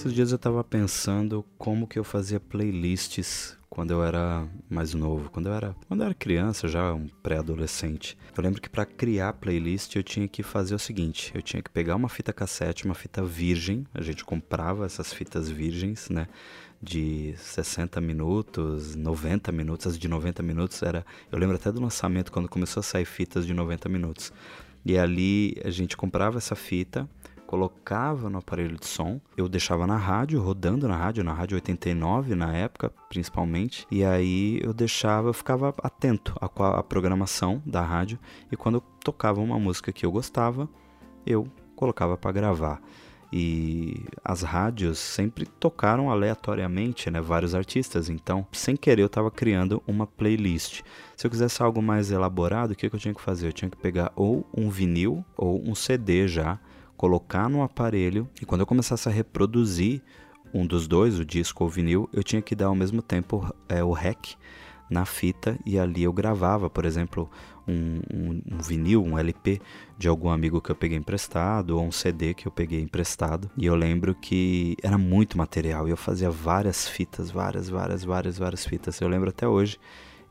Esses dias eu tava pensando como que eu fazia playlists quando eu era mais novo, quando eu era, quando eu era criança, já um pré-adolescente. Eu lembro que para criar playlist eu tinha que fazer o seguinte, eu tinha que pegar uma fita cassete, uma fita virgem, a gente comprava essas fitas virgens, né? de 60 minutos, 90 minutos, as de 90 minutos era, eu lembro até do lançamento quando começou a sair fitas de 90 minutos. E ali a gente comprava essa fita, colocava no aparelho de som, eu deixava na rádio, rodando na rádio, na rádio 89 na época, principalmente, e aí eu deixava, eu ficava atento à, à programação da rádio, e quando tocava uma música que eu gostava, eu colocava para gravar. E as rádios sempre tocaram aleatoriamente, né, vários artistas, então, sem querer eu estava criando uma playlist. Se eu quisesse algo mais elaborado, o que, que eu tinha que fazer? Eu tinha que pegar ou um vinil ou um CD já colocar no aparelho e quando eu começasse a reproduzir um dos dois, o disco ou o vinil, eu tinha que dar ao mesmo tempo é, o REC na fita e ali eu gravava, por exemplo, um, um, um, vinil, um LP de algum amigo que eu peguei emprestado ou um CD que eu peguei emprestado. E eu lembro que era muito material e eu fazia várias fitas, várias, várias, várias, várias fitas. Eu lembro até hoje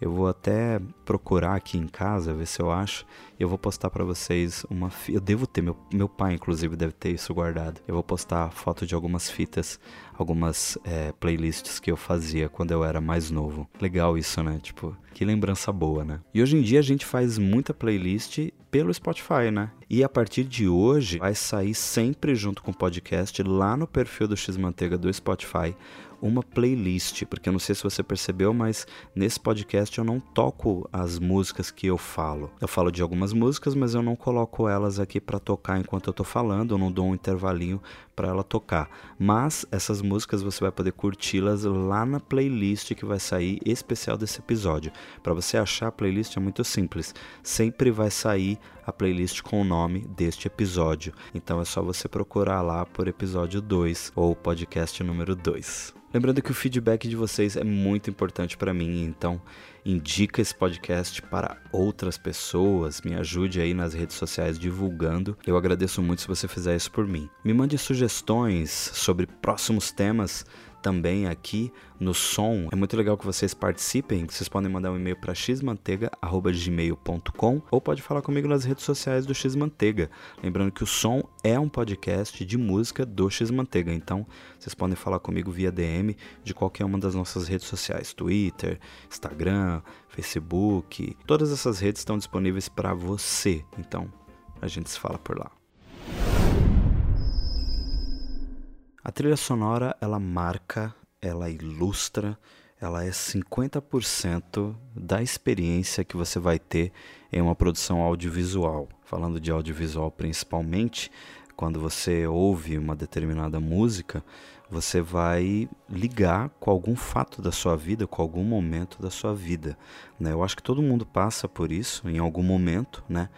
eu vou até procurar aqui em casa, ver se eu acho. Eu vou postar para vocês uma. Eu devo ter, meu, meu pai, inclusive, deve ter isso guardado. Eu vou postar foto de algumas fitas, algumas é, playlists que eu fazia quando eu era mais novo. Legal isso, né? Tipo, que lembrança boa, né? E hoje em dia a gente faz muita playlist pelo Spotify, né? E a partir de hoje vai sair sempre junto com o podcast lá no perfil do X Manteiga do Spotify uma playlist, porque eu não sei se você percebeu, mas nesse podcast eu não toco as músicas que eu falo. Eu falo de algumas músicas, mas eu não coloco elas aqui para tocar enquanto eu tô falando, eu não dou um intervalinho para ela tocar. Mas essas músicas você vai poder curti-las lá na playlist que vai sair especial desse episódio. Para você achar a playlist é muito simples. Sempre vai sair a playlist com o nome deste episódio. Então é só você procurar lá por episódio 2 ou podcast número 2. Lembrando que o feedback de vocês é muito importante para mim, então indica esse podcast para outras pessoas, me ajude aí nas redes sociais divulgando. Eu agradeço muito se você fizer isso por mim. Me mande sugestões sobre próximos temas também aqui no som. É muito legal que vocês participem. Vocês podem mandar um e-mail para xmanteiga@gmail.com ou pode falar comigo nas redes sociais do Xmanteiga. Lembrando que o som é um podcast de música do Xmanteiga. Então, vocês podem falar comigo via DM de qualquer uma das nossas redes sociais, Twitter, Instagram, Facebook. Todas essas redes estão disponíveis para você. Então, a gente se fala por lá. A trilha sonora, ela marca, ela ilustra, ela é 50% da experiência que você vai ter em uma produção audiovisual. Falando de audiovisual principalmente, quando você ouve uma determinada música, você vai ligar com algum fato da sua vida, com algum momento da sua vida. Né? Eu acho que todo mundo passa por isso em algum momento, né?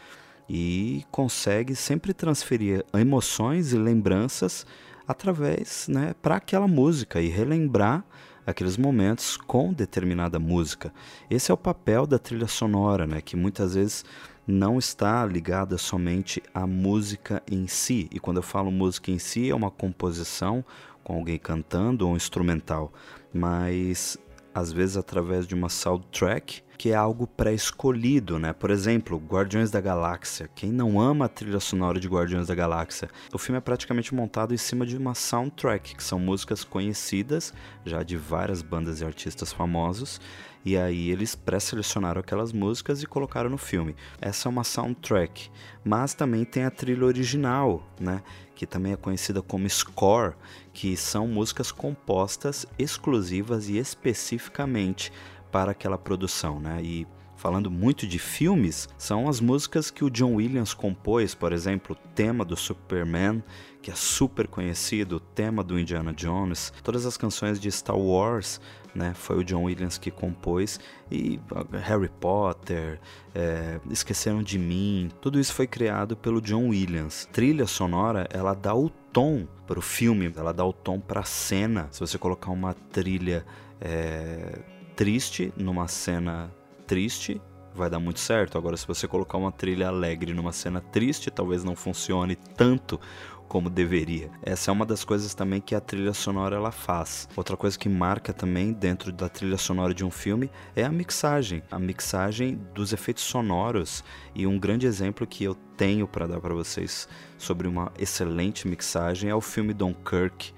E consegue sempre transferir emoções e lembranças através, né, para aquela música e relembrar aqueles momentos com determinada música. Esse é o papel da trilha sonora, né, que muitas vezes não está ligada somente à música em si. E quando eu falo música em si, é uma composição com alguém cantando ou um instrumental, mas às vezes através de uma soundtrack que é algo pré-escolhido, né? Por exemplo, Guardiões da Galáxia. Quem não ama a trilha sonora de Guardiões da Galáxia? O filme é praticamente montado em cima de uma soundtrack, que são músicas conhecidas já de várias bandas e artistas famosos, e aí eles pré-selecionaram aquelas músicas e colocaram no filme. Essa é uma soundtrack, mas também tem a trilha original, né? Que também é conhecida como score, que são músicas compostas exclusivas e especificamente para aquela produção, né? E falando muito de filmes, são as músicas que o John Williams compôs, por exemplo, o tema do Superman, que é super conhecido, o tema do Indiana Jones, todas as canções de Star Wars, né, foi o John Williams que compôs, e Harry Potter, é, Esqueceram de Mim, tudo isso foi criado pelo John Williams. Trilha sonora, ela dá o tom para o filme, ela dá o tom para a cena. Se você colocar uma trilha é, triste numa cena triste, vai dar muito certo. Agora, se você colocar uma trilha alegre numa cena triste, talvez não funcione tanto como deveria. Essa é uma das coisas também que a trilha sonora ela faz. Outra coisa que marca também dentro da trilha sonora de um filme é a mixagem, a mixagem dos efeitos sonoros. E um grande exemplo que eu tenho para dar para vocês sobre uma excelente mixagem é o filme Dunkirk,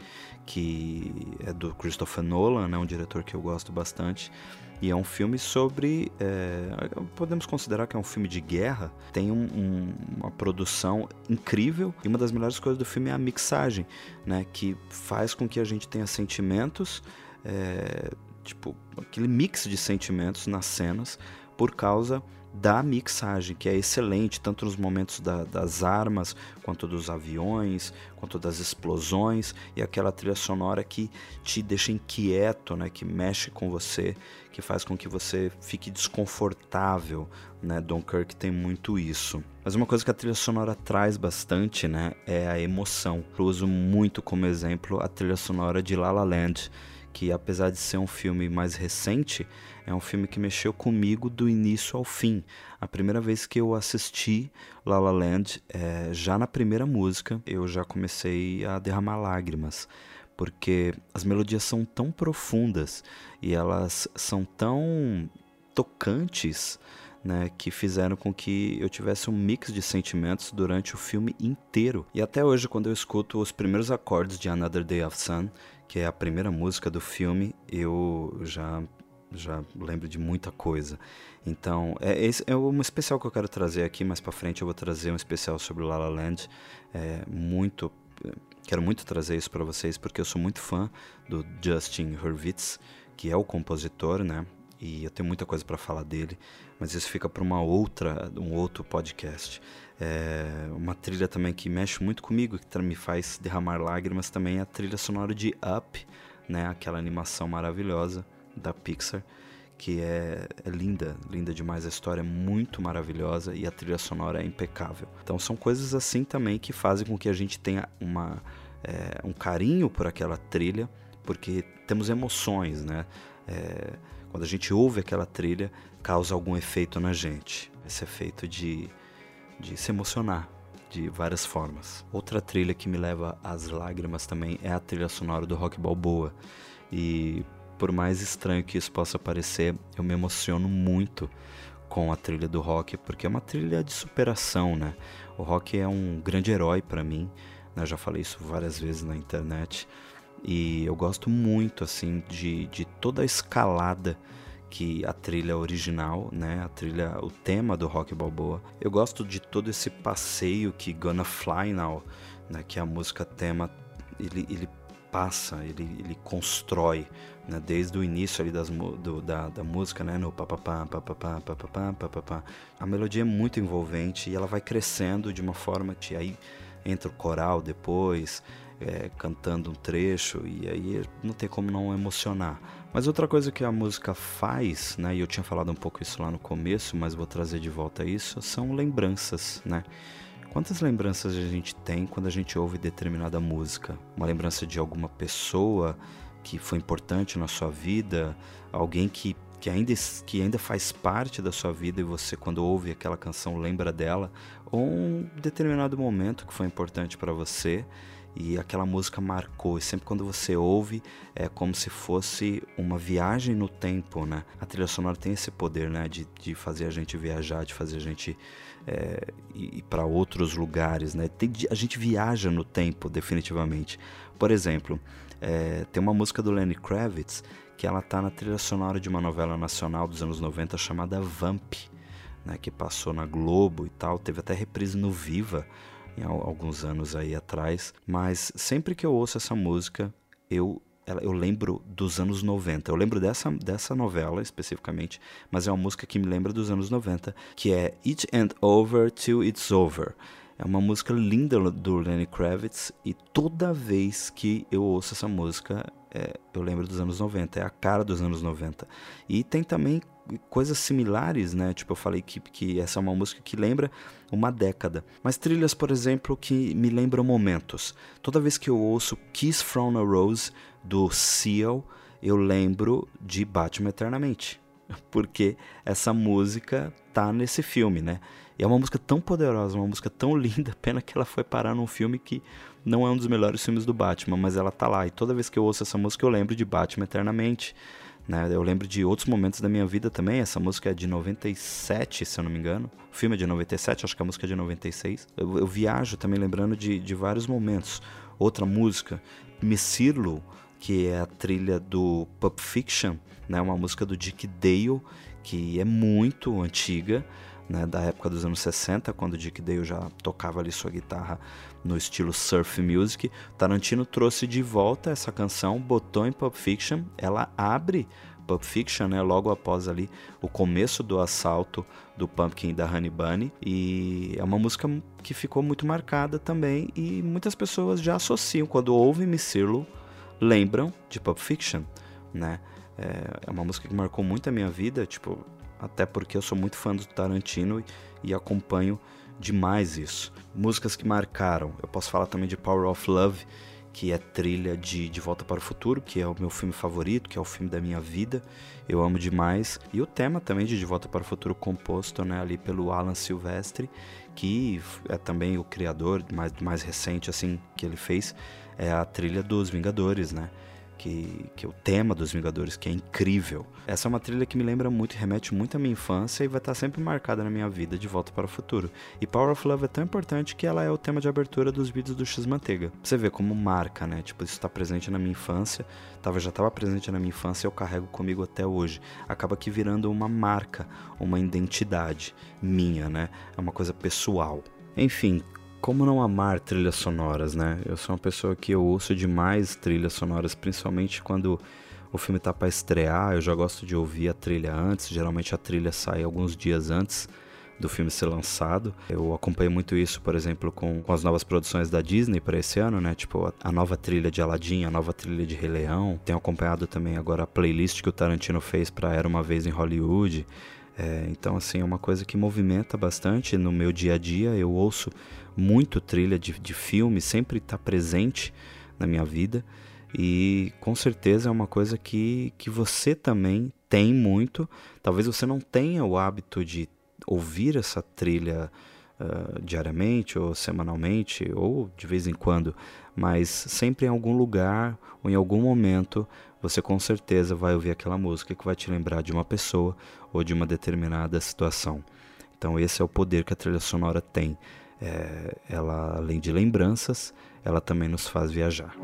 que é do Christopher Nolan, né, um diretor que eu gosto bastante. E é um filme sobre. É, podemos considerar que é um filme de guerra. Tem um, um, uma produção incrível. E uma das melhores coisas do filme é a mixagem, né? Que faz com que a gente tenha sentimentos. É, tipo, aquele mix de sentimentos nas cenas por causa da mixagem, que é excelente, tanto nos momentos da, das armas, quanto dos aviões, quanto das explosões, e aquela trilha sonora que te deixa inquieto, né, que mexe com você, que faz com que você fique desconfortável. Né? Dunkirk tem muito isso. Mas uma coisa que a trilha sonora traz bastante né, é a emoção. Eu uso muito como exemplo a trilha sonora de La La Land, que apesar de ser um filme mais recente, é um filme que mexeu comigo do início ao fim. A primeira vez que eu assisti La La Land, é, já na primeira música, eu já comecei a derramar lágrimas, porque as melodias são tão profundas e elas são tão tocantes, né, que fizeram com que eu tivesse um mix de sentimentos durante o filme inteiro. E até hoje, quando eu escuto os primeiros acordes de Another Day of Sun, que é a primeira música do filme, eu já já lembro de muita coisa. Então, é, é um especial que eu quero trazer aqui. Mais para frente eu vou trazer um especial sobre La La Land. É, muito, quero muito trazer isso para vocês porque eu sou muito fã do Justin Hurwitz, que é o compositor, né? E eu tenho muita coisa para falar dele, mas isso fica para uma outra, um outro podcast. É, uma trilha também que mexe muito comigo, que me faz derramar lágrimas também é a trilha sonora de Up, né? Aquela animação maravilhosa da Pixar, que é, é, linda, linda demais. A história é muito maravilhosa e a trilha sonora é impecável. Então são coisas assim também que fazem com que a gente tenha uma, é, um carinho por aquela trilha, porque temos emoções, né? É, quando a gente ouve aquela trilha, causa algum efeito na gente. Esse efeito de, de se emocionar de várias formas. Outra trilha que me leva às lágrimas também é a trilha sonora do Rock Balboa. E por mais estranho que isso possa parecer, eu me emociono muito com a trilha do rock, porque é uma trilha de superação, né? O rock é um grande herói para mim, né? já falei isso várias vezes na internet, e eu gosto muito, assim, de, de toda a escalada que a trilha original, né, a trilha, o tema do Rock Balboa. Eu gosto de todo esse passeio que Gonna Fly Now, né, que é a música tema, ele, ele passa, ele, ele constrói, né, desde o início ali das, do, da, da música, né, no papapá, papapá, papapá, papapá. A melodia é muito envolvente e ela vai crescendo de uma forma que aí entra o coral depois, é, cantando um trecho, e aí não tem como não emocionar. Mas outra coisa que a música faz, né, e eu tinha falado um pouco isso lá no começo, mas vou trazer de volta isso, são lembranças, né? Quantas lembranças a gente tem quando a gente ouve determinada música? Uma lembrança de alguma pessoa que foi importante na sua vida, alguém que, que, ainda, que ainda faz parte da sua vida e você, quando ouve aquela canção, lembra dela, ou um determinado momento que foi importante para você e aquela música marcou. E sempre quando você ouve, é como se fosse uma viagem no tempo, né? A trilha sonora tem esse poder, né? De, de fazer a gente viajar, de fazer a gente é, ir para outros lugares, né? Tem, a gente viaja no tempo, definitivamente. Por exemplo, é, tem uma música do Lenny Kravitz que ela tá na trilha sonora de uma novela nacional dos anos 90 chamada Vamp, né? Que passou na Globo e tal, teve até reprise no Viva alguns anos aí atrás, mas sempre que eu ouço essa música, eu eu lembro dos anos 90. Eu lembro dessa, dessa novela especificamente, mas é uma música que me lembra dos anos 90, que é It and Over Till It's Over. É uma música linda do Lenny Kravitz e toda vez que eu ouço essa música, é, eu lembro dos anos 90, é a cara dos anos 90. E tem também coisas similares, né? Tipo, eu falei que, que essa é uma música que lembra uma década. Mas trilhas, por exemplo, que me lembram momentos. Toda vez que eu ouço Kiss from a Rose do Seal, eu lembro de Batman Eternamente. porque essa música tá nesse filme, né? E é uma música tão poderosa, uma música tão linda, pena que ela foi parar num filme que não é um dos melhores filmes do Batman, mas ela tá lá. E toda vez que eu ouço essa música eu lembro de Batman Eternamente. Né? Eu lembro de outros momentos da minha vida também. Essa música é de 97, se eu não me engano. O filme é de 97, acho que a música é de 96. Eu, eu viajo também lembrando de, de vários momentos. Outra música, Missirlo, que é a trilha do Pulp Fiction, né? uma música do Dick Dale, que é muito antiga. Né, da época dos anos 60, quando Dick Dale já tocava ali sua guitarra no estilo surf music. Tarantino trouxe de volta essa canção, botou em Pulp Fiction, ela abre Pulp Fiction, né, logo após ali o começo do assalto do Pumpkin da Honey Bunny e é uma música que ficou muito marcada também e muitas pessoas já associam quando ouvem Missirlo, lembram de Pulp Fiction, né? É, é uma música que marcou muito a minha vida, tipo, até porque eu sou muito fã do Tarantino e, acompanho demais isso. Músicas que marcaram, eu posso falar também de Power of Love, que é trilha de De Volta para o Futuro, que é o meu filme favorito, que é o filme da minha vida. Eu amo demais. E o tema também de De Volta para o Futuro composto, né, ali pelo Alan Silvestre, que é também o criador mais mais recente assim que ele fez, é a trilha dos Vingadores, né? Que, que é o tema dos Vingadores, que é incrível. Essa é uma trilha que me lembra muito, remete muito à minha infância e vai estar sempre marcada na minha vida de volta para o futuro. E Power of Love é tão importante que ela é o tema de abertura dos vídeos do X-Manteiga. Você vê como marca, né? Tipo, isso está presente na minha infância, tava, já estava presente na minha infância e eu carrego comigo até hoje. Acaba que virando uma marca, uma identidade minha, né? É uma coisa pessoal. Enfim, como não amar trilhas sonoras, né? Eu sou uma pessoa que eu ouço demais trilhas sonoras, principalmente quando o filme tá para estrear, eu já gosto de ouvir a trilha antes, geralmente a trilha sai alguns dias antes do filme ser lançado. Eu acompanho muito isso, por exemplo, com, com as novas produções da Disney para esse ano, né? Tipo, a, a, nova trilha de Aladdin, a nova trilha de Rei Leão. Tenho acompanhado também agora a playlist que o Tarantino fez para Era Uma Vez em Hollywood. É, então, assim, é uma coisa que movimenta bastante no meu dia a dia. Eu ouço muito trilha de, de filme, sempre está presente na minha vida. E com certeza é uma coisa que, que você também tem muito. Talvez você não tenha o hábito de ouvir essa trilha uh, diariamente ou semanalmente ou de vez em quando, mas sempre em algum lugar ou em algum momento você com certeza vai ouvir aquela música que vai te lembrar de uma pessoa ou de uma determinada situação. Então esse é o poder que a trilha sonora tem. É, ela, além de lembranças, ela também nos faz viajar.